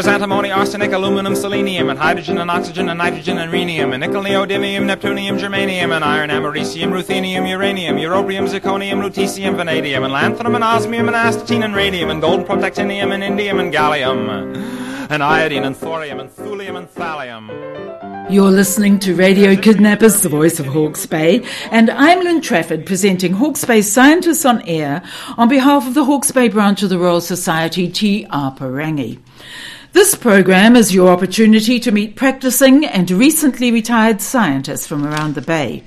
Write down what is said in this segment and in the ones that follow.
There's antimony, arsenic, aluminum, selenium, and hydrogen and oxygen and nitrogen and rhenium, and nickel, neodymium, neptunium, germanium, and iron, americium, ruthenium, uranium, europium, zirconium, lutetium, vanadium, and lanthanum, and osmium, and astatine, and radium, and gold, protactinium, and indium, and gallium, and iodine, and thorium, and thulium, and thallium. You're listening to Radio Kidnappers, the voice of Hawke's Bay, and I'm Lynne Trafford presenting Hawke's Bay Scientists on Air on behalf of the Hawke's Bay branch of the Royal Society Te Aparangi. This program is your opportunity to meet practicing and recently retired scientists from around the Bay.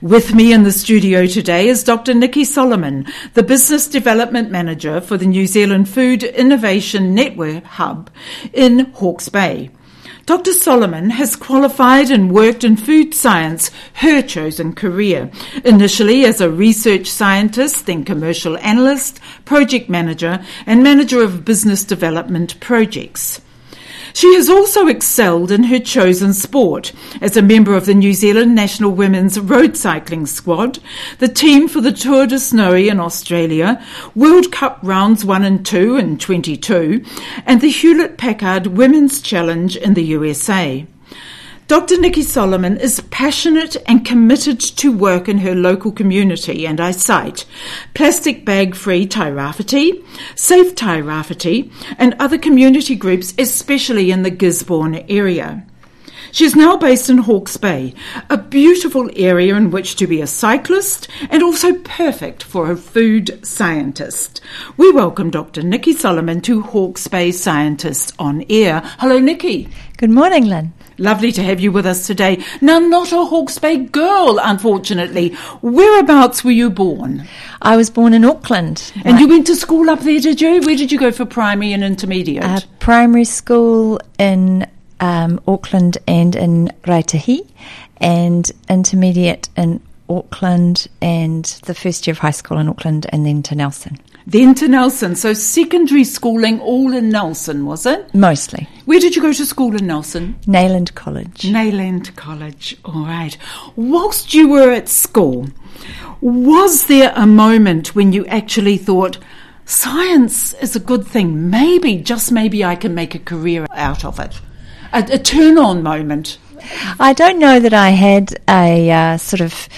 With me in the studio today is Dr. Nicky Solomon, the Business Development Manager for the New Zealand Food Innovation Network Hub in Hawke's Bay. Dr. Solomon has qualified and worked in food science, her chosen career, initially as a research scientist, then commercial analyst, project manager, and manager of business development projects. She has also excelled in her chosen sport as a member of the New Zealand National Women's Road Cycling Squad, the team for the Tour de Snowy in Australia, World Cup rounds 1 and 2 in 22, and the Hewlett Packard Women's Challenge in the USA. Dr. Nicky Solomon is passionate and committed to work in her local community, and I cite plastic bag free Tairāwhiti, Safe Tairāwhiti, and other community groups, especially in the Gisborne area. She is now based in Hawke's Bay, a beautiful area in which to be a cyclist and also perfect for a food scientist. We welcome Dr. Nicky Solomon to Hawke's Bay Scientists on Air. Hello, Nicky. Good morning, Lynne. Lovely to have you with us today. Now, not a Hawke's Bay girl, unfortunately. Whereabouts were you born? I was born in Auckland. And you went to school up there, did you? Where did you go for primary and intermediate? Uh, primary school in um, Auckland and in Raetihi, and intermediate in Auckland, and the first year of high school in Auckland, and then to Nelson. Then to Nelson. So secondary schooling all in Nelson, was it? Mostly. Where did you go to school in Nelson? Nayland College. Nayland College. All right. Whilst you were at school, was there a moment when you actually thought, science is a good thing? Maybe, just maybe, I can make a career out of it? A, a turn on moment? I don't know that I had a uh, sort of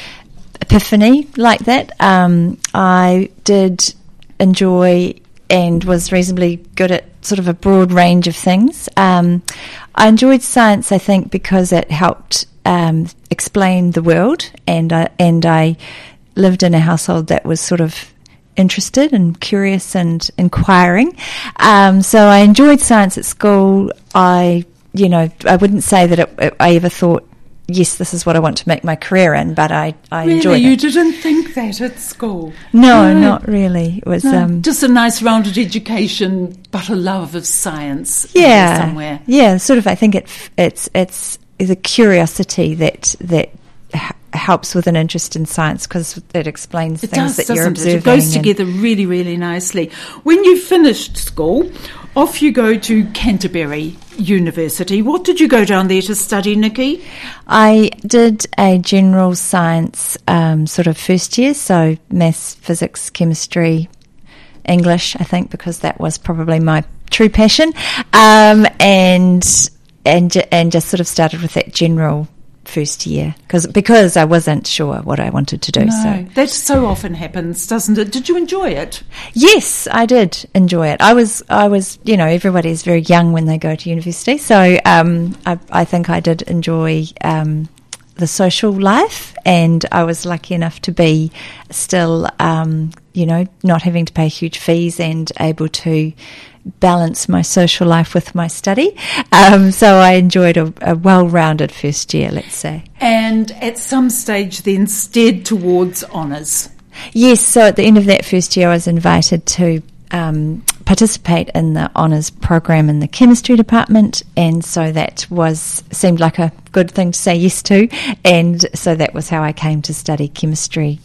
epiphany like that. Um, I did enjoy and was reasonably good at sort of a broad range of things. Um, I enjoyed science, I think, because it helped um, explain the world, and I, and I lived in a household that was sort of interested and curious and inquiring. Um, so I enjoyed science at school. I, you know, I wouldn't say that it, it, I ever thought yes, this is what I want to make my career in, but I, I really? enjoyed it. You didn't think that at school? No, no. not really. It was no, um, just a nice rounded education, but a love of science. Yeah, somewhere. Yeah, sort of. I think it, it's it's is a curiosity that that helps with an interest in science because it explains it things does, that you're observing. It, it goes together really, really nicely. When you finished school, off you go to Canterbury University. What did you go down there to study, Nicky? I did a general science um, sort of first year, so maths, physics, chemistry, English, I think, because that was probably my true passion, um, and and and just sort of started with that general first year because because I wasn't sure what I wanted to do. No, so that so often happens, doesn't it? Did you enjoy it? Yes, I did enjoy it. I was I was you know everybody is very young when they go to university, so um, I, I think I did enjoy. Um, the social life, and I was lucky enough to be still, um, you know, not having to pay huge fees and able to balance my social life with my study. Um, so I enjoyed a, a well rounded first year, let's say. And at some stage, then steered towards honours. Yes, so at the end of that first year, I was invited to um, participate in the honours program in the chemistry department, and so that was seemed like a good thing to say yes to, and so that was how I came to study chemistry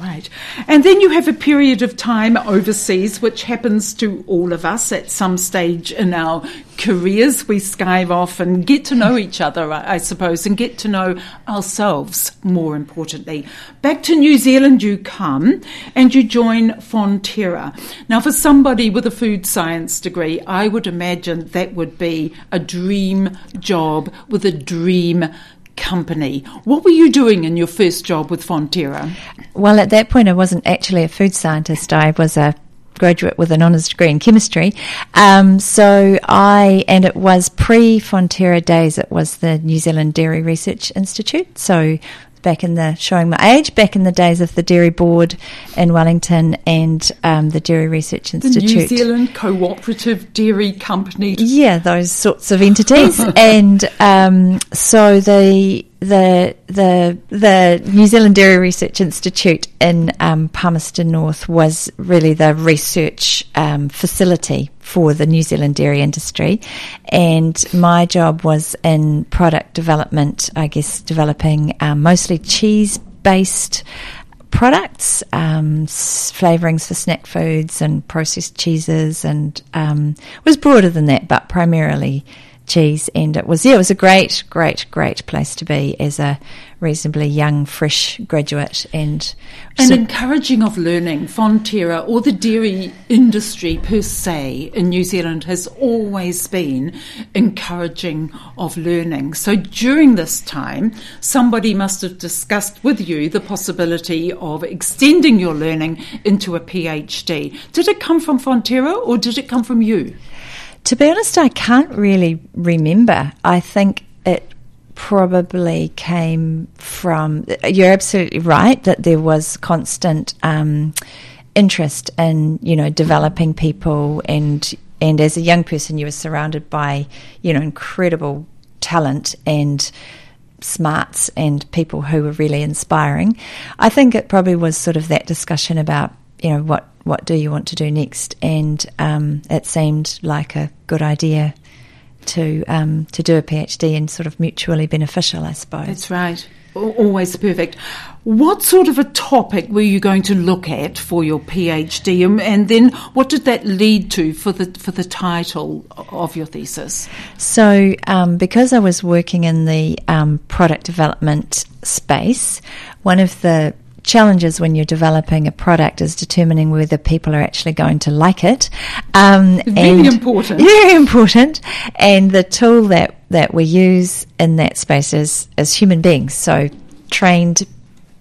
right. And then you have a period of time overseas, which happens to all of us at some stage in our careers. We skive off and get to know each other, I suppose, and get to know ourselves more importantly. Back to New Zealand you come and you join Fonterra. Now, for somebody with a food science degree, I would imagine that would be a dream job with a dream company. What were you doing in your first job with Fonterra? Well, at that point, I wasn't actually a food scientist. I was a graduate with an honours degree in chemistry. Um, so I, and it was pre Fonterra days, it was the New Zealand Dairy Research Institute. So back in the showing my age, back in the days of the Dairy Board in Wellington and um, the Dairy Research Institute. The New Zealand Cooperative Dairy Company. Yeah, those sorts of entities. and um, so the the the the New Zealand Dairy Research Institute in um, Palmerston North was really the research um, facility for the New Zealand dairy industry, and my job was in product development. I guess developing um, mostly cheese based products, um, flavorings for snack foods and processed cheeses, and um, was broader than that, but primarily cheese. And it was, yeah, it was a great, great, great place to be as a reasonably young, fresh graduate. And, and so encouraging of learning. Fonterra or the dairy industry per se in New Zealand has always been encouraging of learning. So during this time, somebody must have discussed with you the possibility of extending your learning into a PhD. Did it come from Fonterra or did it come from you? To be honest, I can't really remember. I think it probably came from. You're absolutely right that there was constant um, interest in you know developing people and and as a young person you were surrounded by you know incredible talent and smarts and people who were really inspiring. I think it probably was sort of that discussion about you know what what do you want to do next? And um, it seemed like a good idea to um, to do a PhD and sort of mutually beneficial, I suppose. That's right. Always perfect. What sort of a topic were you going to look at for your PhD, and then what did that lead to for the for the title of your thesis? So, um, because I was working in the um, product development space, one of the challenges when you're developing a product is determining whether people are actually going to like it. Um, very important. Very important. And the tool that, that we use in that space is, is human beings. So trained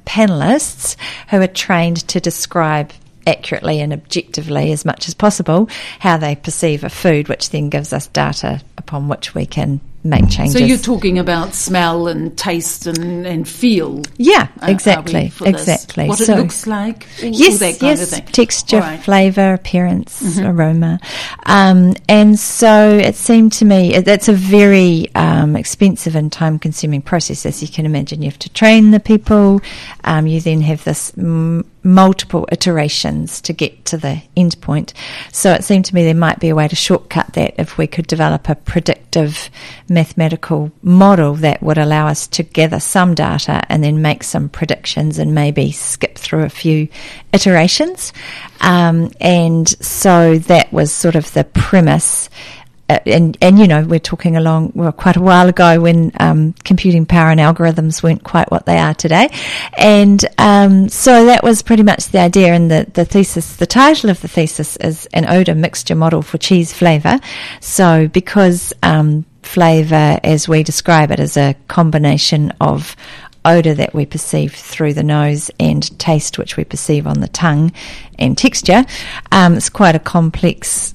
panelists who are trained to describe accurately and objectively as much as possible how they perceive a food, which then gives us data upon which we can make changes. So you're talking about smell and taste and, and feel. Yeah, exactly, exactly. What so, it looks like. All, yes, all yes. Texture, right. flavour, appearance, mm-hmm. aroma, um, and so it seemed to me that's a very um, expensive and time-consuming process, as you can imagine. You have to train the people. Um, you then have this. M- multiple iterations to get to the end point. So it seemed to me there might be a way to shortcut that if we could develop a predictive mathematical model that would allow us to gather some data and then make some predictions and maybe skip through a few iterations. Um, and so that was sort of the premise and and you know we're talking along well quite a while ago when um, computing power and algorithms weren't quite what they are today, and um, so that was pretty much the idea. And the the thesis, the title of the thesis is an odor mixture model for cheese flavor. So because um, flavor, as we describe it, is a combination of odor that we perceive through the nose and taste which we perceive on the tongue and texture. Um, it's quite a complex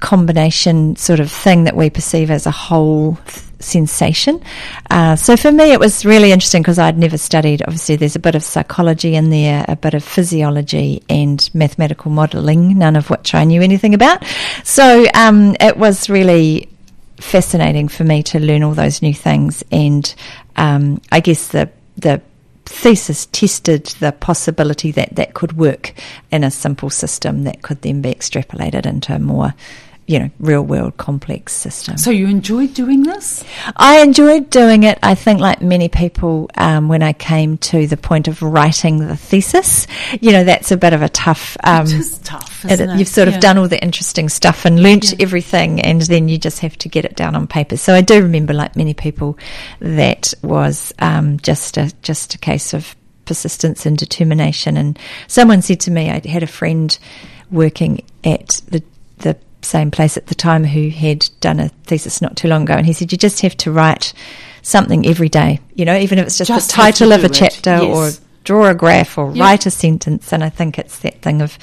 combination sort of thing that we perceive as a whole sensation. Uh, so for me, it was really interesting because I'd never studied. Obviously, there's a bit of psychology in there, a bit of physiology, and mathematical modelling, none of which I knew anything about. So um, it was really fascinating for me to learn all those new things, and um, I guess the the thesis tested the possibility that that could work in a simple system that could then be extrapolated into more you know, real world complex system. So you enjoyed doing this? I enjoyed doing it. I think, like many people, um, when I came to the point of writing the thesis, you know, that's a bit of a tough. Um, it is tough, isn't it? You've sort Yeah. of done all the interesting stuff and learnt Yeah. everything, and then you just have to get it down on paper. So I do remember, like many people, that was um, just a just a case of persistence and determination. And someone said to me, I had a friend working at the the same place at the time who had done a thesis not too long ago, and he said, "You just have to write something every day. You know, even if it's just, Just the title of a it, chapter or." Draw a graph or write a sentence, and I think it's that thing of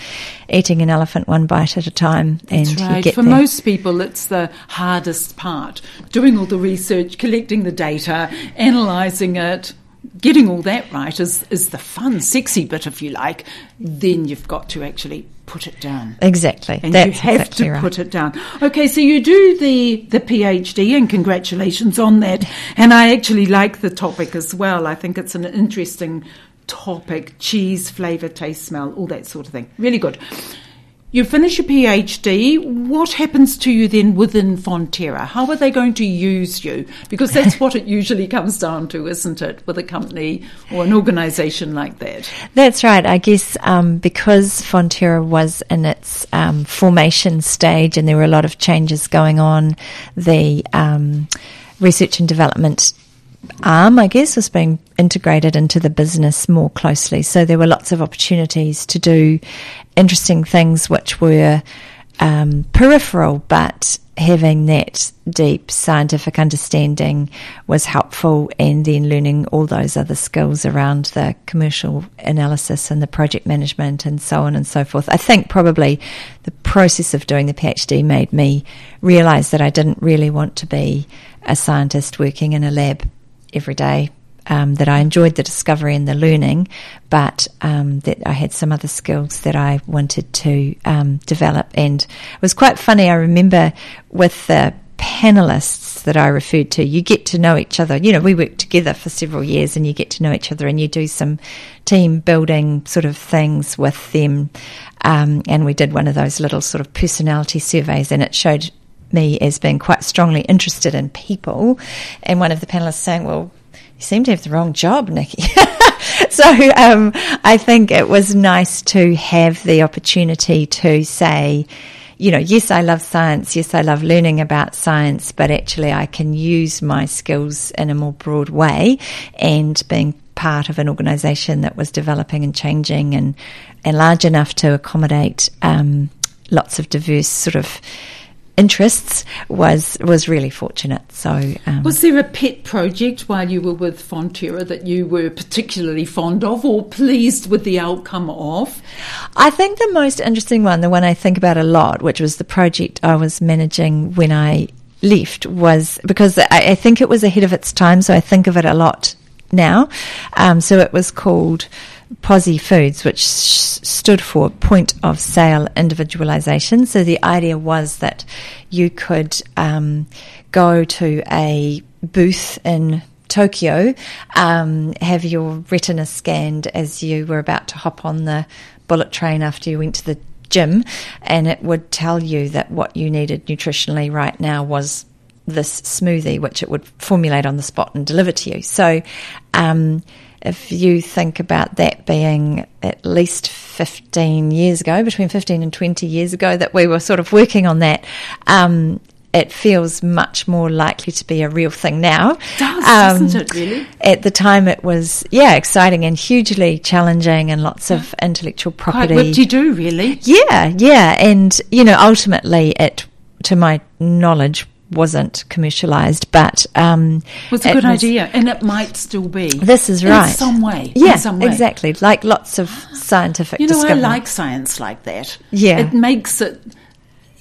eating an elephant one bite at a time, and right. get For there. most people, it's the hardest part. Doing all the research, collecting the data, analysing it, getting all that right is, is the fun, sexy bit, if you like. Then you've got to actually put it down. exactly. And That's you have exactly to right. put it down. Okay, so you do the, the PhD, and congratulations on that. And I actually like the topic as well. I think it's an interesting topic cheese, flavour, taste, smell, all that sort of thing. Really good. You finish your PhD. What happens to you then within Fonterra? How are they going to use you? Because that's what it usually comes down to, isn't it, with a company or an organisation like that? That's right. I guess um, because Fonterra was in its um, formation stage and there were a lot of changes going on, the um, research and development arm, I guess, was being integrated into the business more closely. So there were lots of opportunities to do interesting things which were um, peripheral, but having that deep scientific understanding was helpful, and then learning all those other skills around the commercial analysis and the project management and so on and so forth. I think probably the process of doing the PhD made me realize that I didn't really want to be a scientist working in a lab every day. Um, that I enjoyed the discovery and the learning, but um, that I had some other skills that I wanted to um, develop. And it was quite funny. I remember with the panelists that I referred to, you get to know each other. You know, we worked together for several years and you get to know each other and you do some team building sort of things with them. Um, and we did one of those little sort of personality surveys and it showed me as being quite strongly interested in people. And one of the panelists saying, well, you seem to have the wrong job, Nicky. so um, I think it was nice to have the opportunity to say, you know, yes, I love science. Yes, I love learning about science, but actually I can use my skills in a more broad way and being part of an organisation that was developing and changing and, and large enough to accommodate um, lots of diverse sort of interests was was really fortunate. So um, Was there a pet project while you were with Fonterra that you were particularly fond of or pleased with the outcome of? I think the most interesting one, the one I think about a lot, which was the project I was managing when I left, was because I, I think it was ahead of its time, so I think of it a lot now. Um, so it was called POSI Foods, which stood for Point of Sale Individualization. So the idea was that you could um, go to a booth in Tokyo, um, have your retina scanned as you were about to hop on the bullet train after you went to the gym, and it would tell you that what you needed nutritionally right now was this smoothie, which it would formulate on the spot and deliver to you. So, um, if you think about that being at least 15 years ago, between 15 and 20 years ago, that we were sort of working on that, um, it feels much more likely to be a real thing now. It does, doesn't it, really? At the time, it was, yeah, exciting and hugely challenging and lots of intellectual Quite property. what do you do, really? Yeah, yeah, and you know, ultimately, it, to my knowledge, wasn't commercialised, but um, was a it good idea, and it might still be. This is right, in some way. Yeah, in some way. exactly. Like lots of scientific. You know. I like science like that. Yeah. It makes it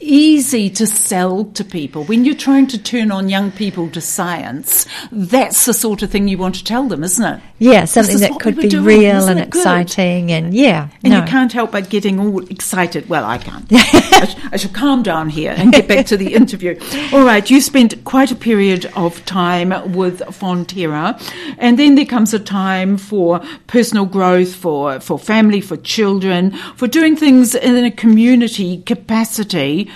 easy to sell to people. When you're trying to turn on young people to science, that's the sort of thing you want to tell them, isn't it? Yeah, something that could be doing, real and good? exciting, and yeah, And no. you can't help but getting all excited. Well, I can't. I, sh- I shall calm down here and get back to the interview. All right, you spent quite a period of time with Fonterra, and then there comes a time for personal growth, for, for family, for children, for doing things in a community capacity.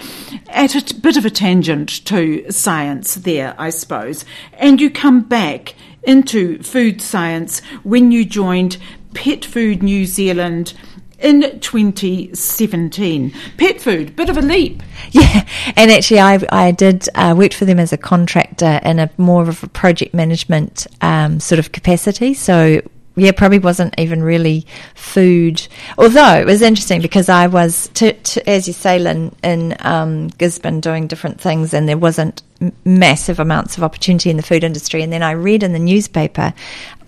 At a bit of a tangent to science there, I suppose. And you come back into food science when you joined Pet Food New Zealand in 2017. Pet food, bit of a leap. Yeah, and actually, I I did uh, worked for them as a contractor in a more of a project management um, sort of capacity. So yeah, probably wasn't even really food. Although it was interesting because I was, to, to, as you say, Lynne, in um, Gisborne doing different things, and there wasn't massive amounts of opportunity in the food industry. And then I read in the newspaper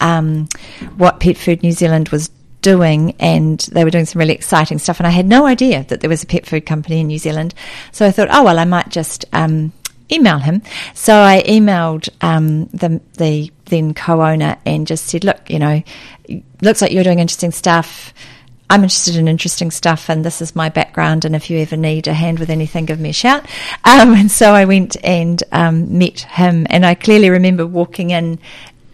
um, what Pet Food New Zealand was doing and they were doing some really exciting stuff and I had no idea that there was a pet food company in New Zealand so I thought oh well I might just um, email him so I emailed um, the, the then co-owner and just said look you know looks like you're doing interesting stuff I'm interested in interesting stuff, and this is my background. And if you ever need a hand with anything, give me a shout. Um, and so I went and um, met him, and I clearly remember walking in.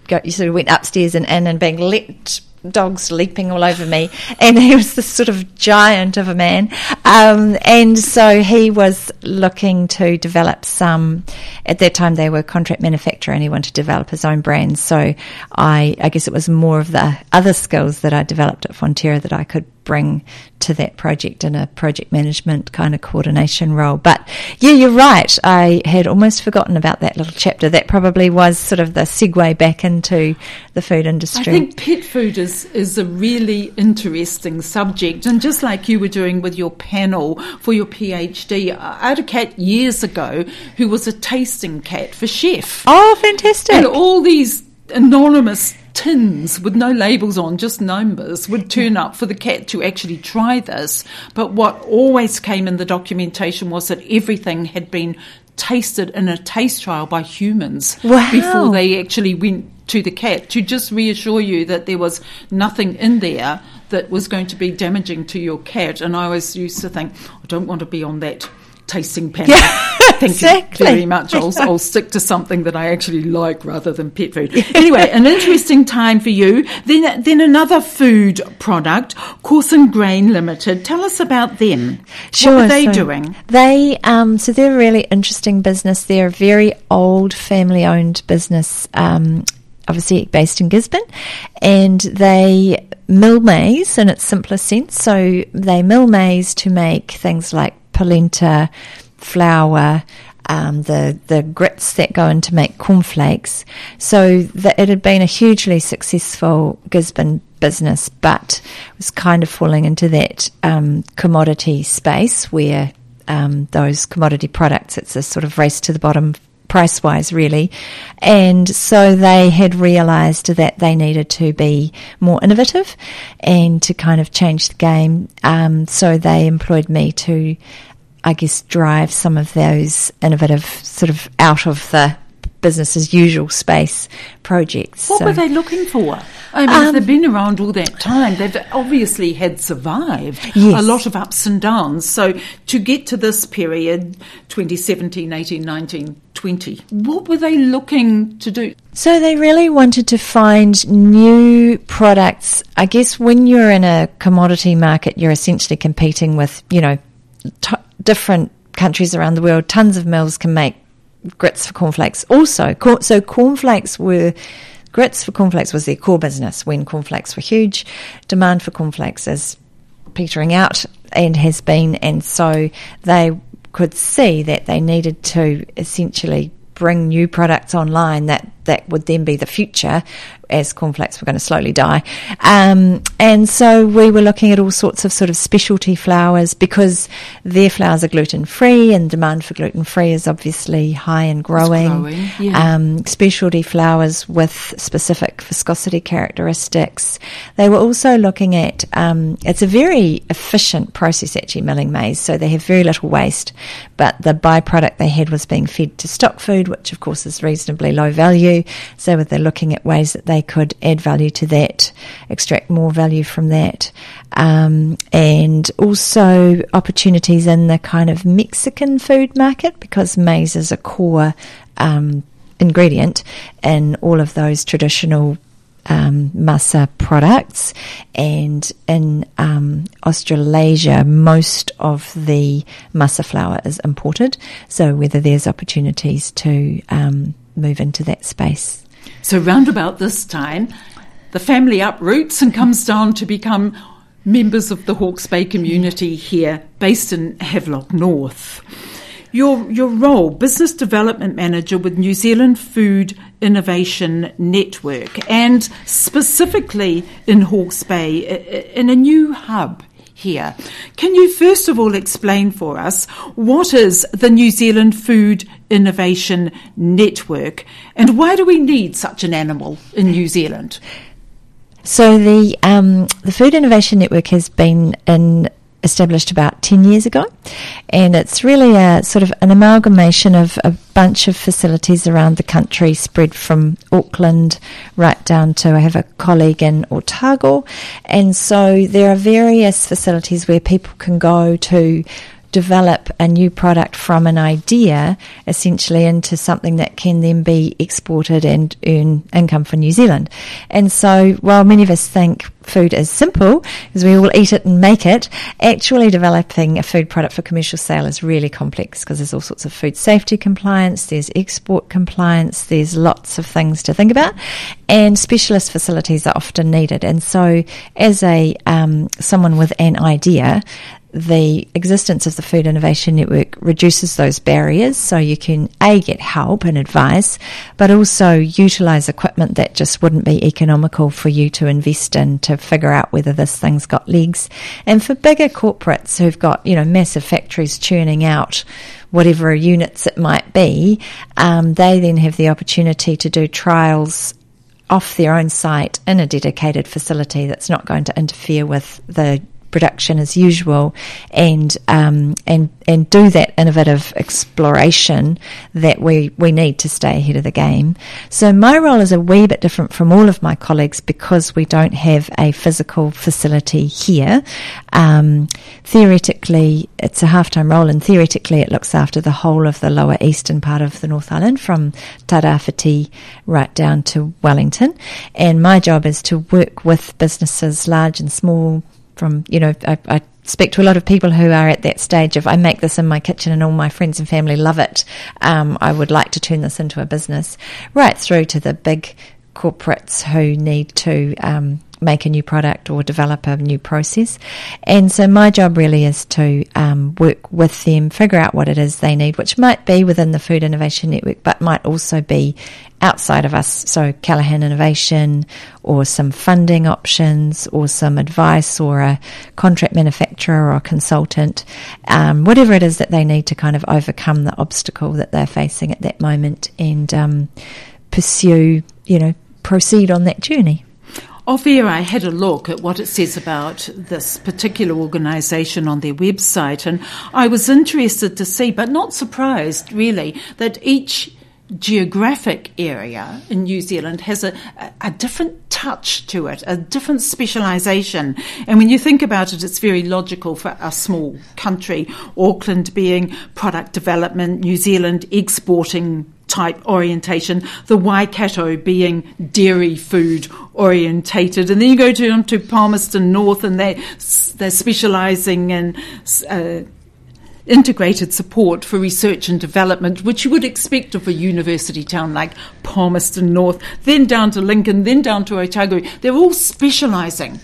Go, you sort of went upstairs and in, and being let dogs leaping all over me, and he was this sort of giant of a man. Um, and so he was looking to develop some. At that time, they were contract manufacturer, and he wanted to develop his own brands. So I, I guess it was more of the other skills that I developed at Fonterra that I could bring to that project in a project management kind of coordination role. But yeah, you're right. I had almost forgotten about that little chapter. That probably was sort of the segue back into the food industry. I think pet food is, is a really interesting subject. And just like you were doing with your panel for your PhD, I had a cat years ago who was a tasting cat for chef. Oh, fantastic. And all these anonymous tins with no labels on, just numbers, would turn up for the cat to actually try this. But what always came in the documentation was that everything had been tasted in a taste trial by humans wow. before they actually went to the cat to just reassure you that there was nothing in there that was going to be damaging to your cat. And I always used to think, I don't want to be on that tasting panel. Yeah. Thank exactly. you very much. I'll, I'll, stick to something that I actually like rather than pet food. Anyway, an interesting time for you. Then, then another food product, Corson Grain Limited. Tell us about them. Sure. What are they so doing? They, um, so they're a really interesting business. They're a very old family-owned business. Um, obviously based in Gisborne, and they mill maize in its simplest sense. So they mill maize to make things like polenta, flour, um, the the grits that go in to make cornflakes. So that it had been a hugely successful Gisborne business, but was kind of falling into that um, commodity space where um, those commodity products, it's a sort of race to the bottom price wise, really. And so they had realised that they needed to be more innovative and to kind of change the game. Um, so they employed me to I guess, drive some of those innovative, sort of out of the business as usual space projects. What so, were they looking for? I mean, um, they've been around all that time. They've obviously had survived yes. a lot of ups and downs. So to get to this period, 2017, 18, 19, 20, what were they looking to do? So they really wanted to find new products. I guess when you're in a commodity market, you're essentially competing with, you know, t- different countries around the world, tons of mills can make grits for cornflakes. Also, so cornflakes were grits for cornflakes was their core business when cornflakes were huge. Demand for cornflakes is petering out and has been, and so they could see that they needed to essentially bring new products online that that would then be the future as cornflakes were going to slowly die. Um, and so we were looking at all sorts of sort of specialty flours because their flours are gluten free and demand for gluten free is obviously high and growing. growing yeah. um, specialty flours with specific viscosity characteristics. They were also looking at, um, it's a very efficient process actually milling maize, so they have very little waste, but the byproduct they had was being fed to stock food, which of course is reasonably low value. So they're looking at ways that they could add value to that, extract more value from that, um, and also opportunities in the kind of Mexican food market because maize is a core um, ingredient in all of those traditional um, masa products, and in um, Australasia, most of the masa flour is imported. So whether there's opportunities to um, move into that space. So round about this time, the family uproots and comes down to become members of the Hawke's Bay community here, based in Havelock North. Your, your role, Business Development Manager with New Zealand Food Innovation Network, and specifically in Hawke's Bay, in a new hub here. Can you first of all explain for us what is the New Zealand Food Innovation Network and why do we need such an animal in New Zealand? So the um, the Food Innovation Network has been in established about 10 years ago. And it's really a sort of an amalgamation of a bunch of facilities around the country, spread from Auckland right down to I have a colleague in Otago. And so there are various facilities where people can go to develop a new product from an idea essentially into something that can then be exported and earn income for New Zealand. And so while many of us think food is simple, because we all eat it and make it, actually developing a food product for commercial sale is really complex because there's all sorts of food safety compliance, there's export compliance, there's lots of things to think about, and specialist facilities are often needed. And so as a um, someone with an idea, the existence of the Food Innovation Network reduces those barriers so you can A, get help and advice, but also utilise equipment that just wouldn't be economical for you to invest in to figure out whether this thing's got legs. And for bigger corporates who've got, you know, massive factories churning out whatever units it might be, um, they then have the opportunity to do trials off their own site in a dedicated facility that's not going to interfere with the production as usual and um, and and do that innovative exploration that we, we need to stay ahead of the game. So my role is a wee bit different from all of my colleagues because we don't have a physical facility here. Um, theoretically, it's a half-time role and theoretically it looks after the whole of the lower eastern part of the North Island from Tairāwhiti right down to Wellington. And my job is to work with businesses, large and small, from, you know, I, I speak to a lot of people who are at that stage of I make this in my kitchen and all my friends and family love it. Um, I would like to turn this into a business, right through to the big corporates who need to um, make a new product or develop a new process. And so my job really is to um, work with them, figure out what it is they need, which might be within the Food Innovation Network, but might also be outside of us. So Callaghan Innovation or some funding options or some advice or a contract manufacturer or a consultant, um, whatever it is that they need to kind of overcome the obstacle that they're facing at that moment and um, pursue, you know, proceed on that journey. Off air, I had a look at what it says about this particular organisation on their website, and I was interested to see, but not surprised really, that each geographic area in New Zealand has a, a, different touch to it, a different specialisation. And when you think about it, it's very logical for a small country, Auckland being product development, New Zealand exporting type orientation, the Waikato being dairy food orientated, and then you go to to Palmerston North, and they they're specialising in. Uh, integrated support for research and development, which you would expect of a university town like Palmerston North, then down to Lincoln, then down to Otago. They're all specialising.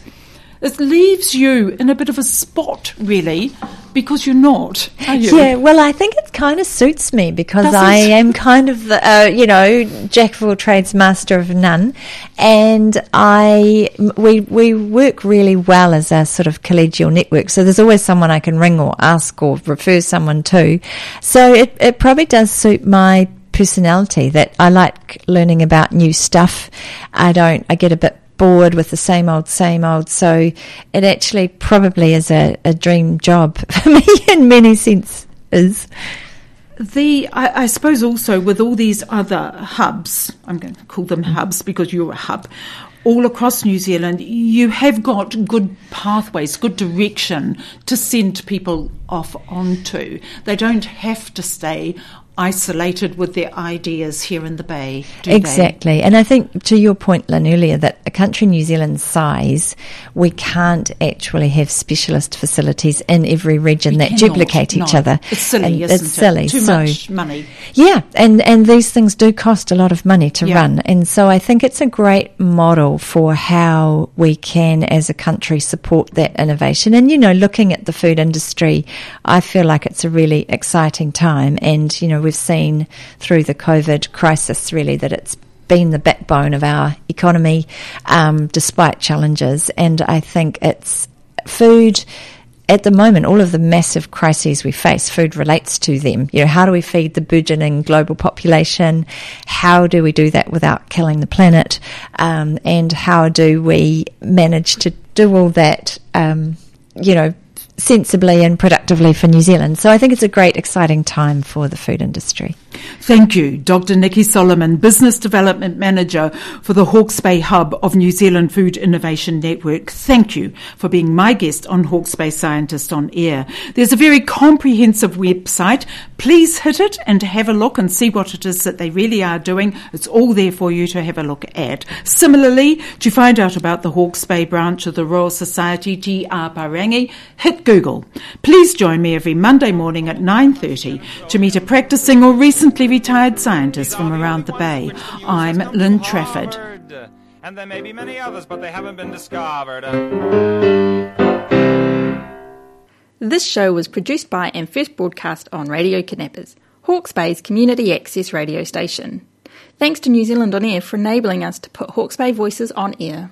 It leaves you in a bit of a spot, really, because you're not. You? Yeah, well, I think it kind of suits me because I am kind of the, uh, you know, jack of all trades, master of none, and I we we work really well as a sort of collegial network. So there's always someone I can ring or ask or refer someone to. So it it probably does suit my personality that I like learning about new stuff. I don't. I get a bit bored with the same old, same old. So it actually probably is a, a dream job for me in many senses. The I, I, suppose also with all these other hubs, I'm going to call them hubs because you're a hub. All across New Zealand, you have got good pathways, good direction to send people off onto. They don't have to stay isolated with their ideas here in the Bay. exactly. They? And I think to your point, Lynne, earlier, that a country New Zealand's size, we can't actually have specialist facilities in every region we that cannot, duplicate each other. It's silly, and isn't it's it? Too so, much money. Yeah, and, and these things do cost a lot of money to Yeah. run. And so I think it's a great model for how we can, as a country, support that innovation. And, you know, looking at the food industry, I feel like it's a really exciting time. And, you know, we've seen through the COVID crisis really that it's been the backbone of our economy, um, despite challenges. And I think it's food at the moment, all of the massive crises we face, food relates to them. You know, how do we feed the burgeoning global population? How do we do that without killing the planet? Um, and how do we manage to do all that, um, you know, sensibly and productively for New Zealand? So I think it's a great, exciting time for the food industry. Thank you, Dr. Nicky Solomon, Business Development Manager for the Hawke's Bay Hub of New Zealand Food Innovation Network. Thank you for being my guest on Hawke's Bay Scientist on Air. There's a very comprehensive website. Please hit it and have a look and see what it is that they really are doing. It's all there for you to have a look at. Similarly, to find out about the Hawke's Bay branch of the Royal Society Te Aparangi, hit Google. Please join me every Monday morning at 9.30 to meet a practicing or recently retired scientist from around the Bay. I'm Lynne Trafford. And there may be many others, but they haven't been discovered. This show was produced by and first broadcast on Radio Kidnappers, Hawke's Bay's community access radio station. Thanks to New Zealand On Air for enabling us to put Hawke's Bay voices on air.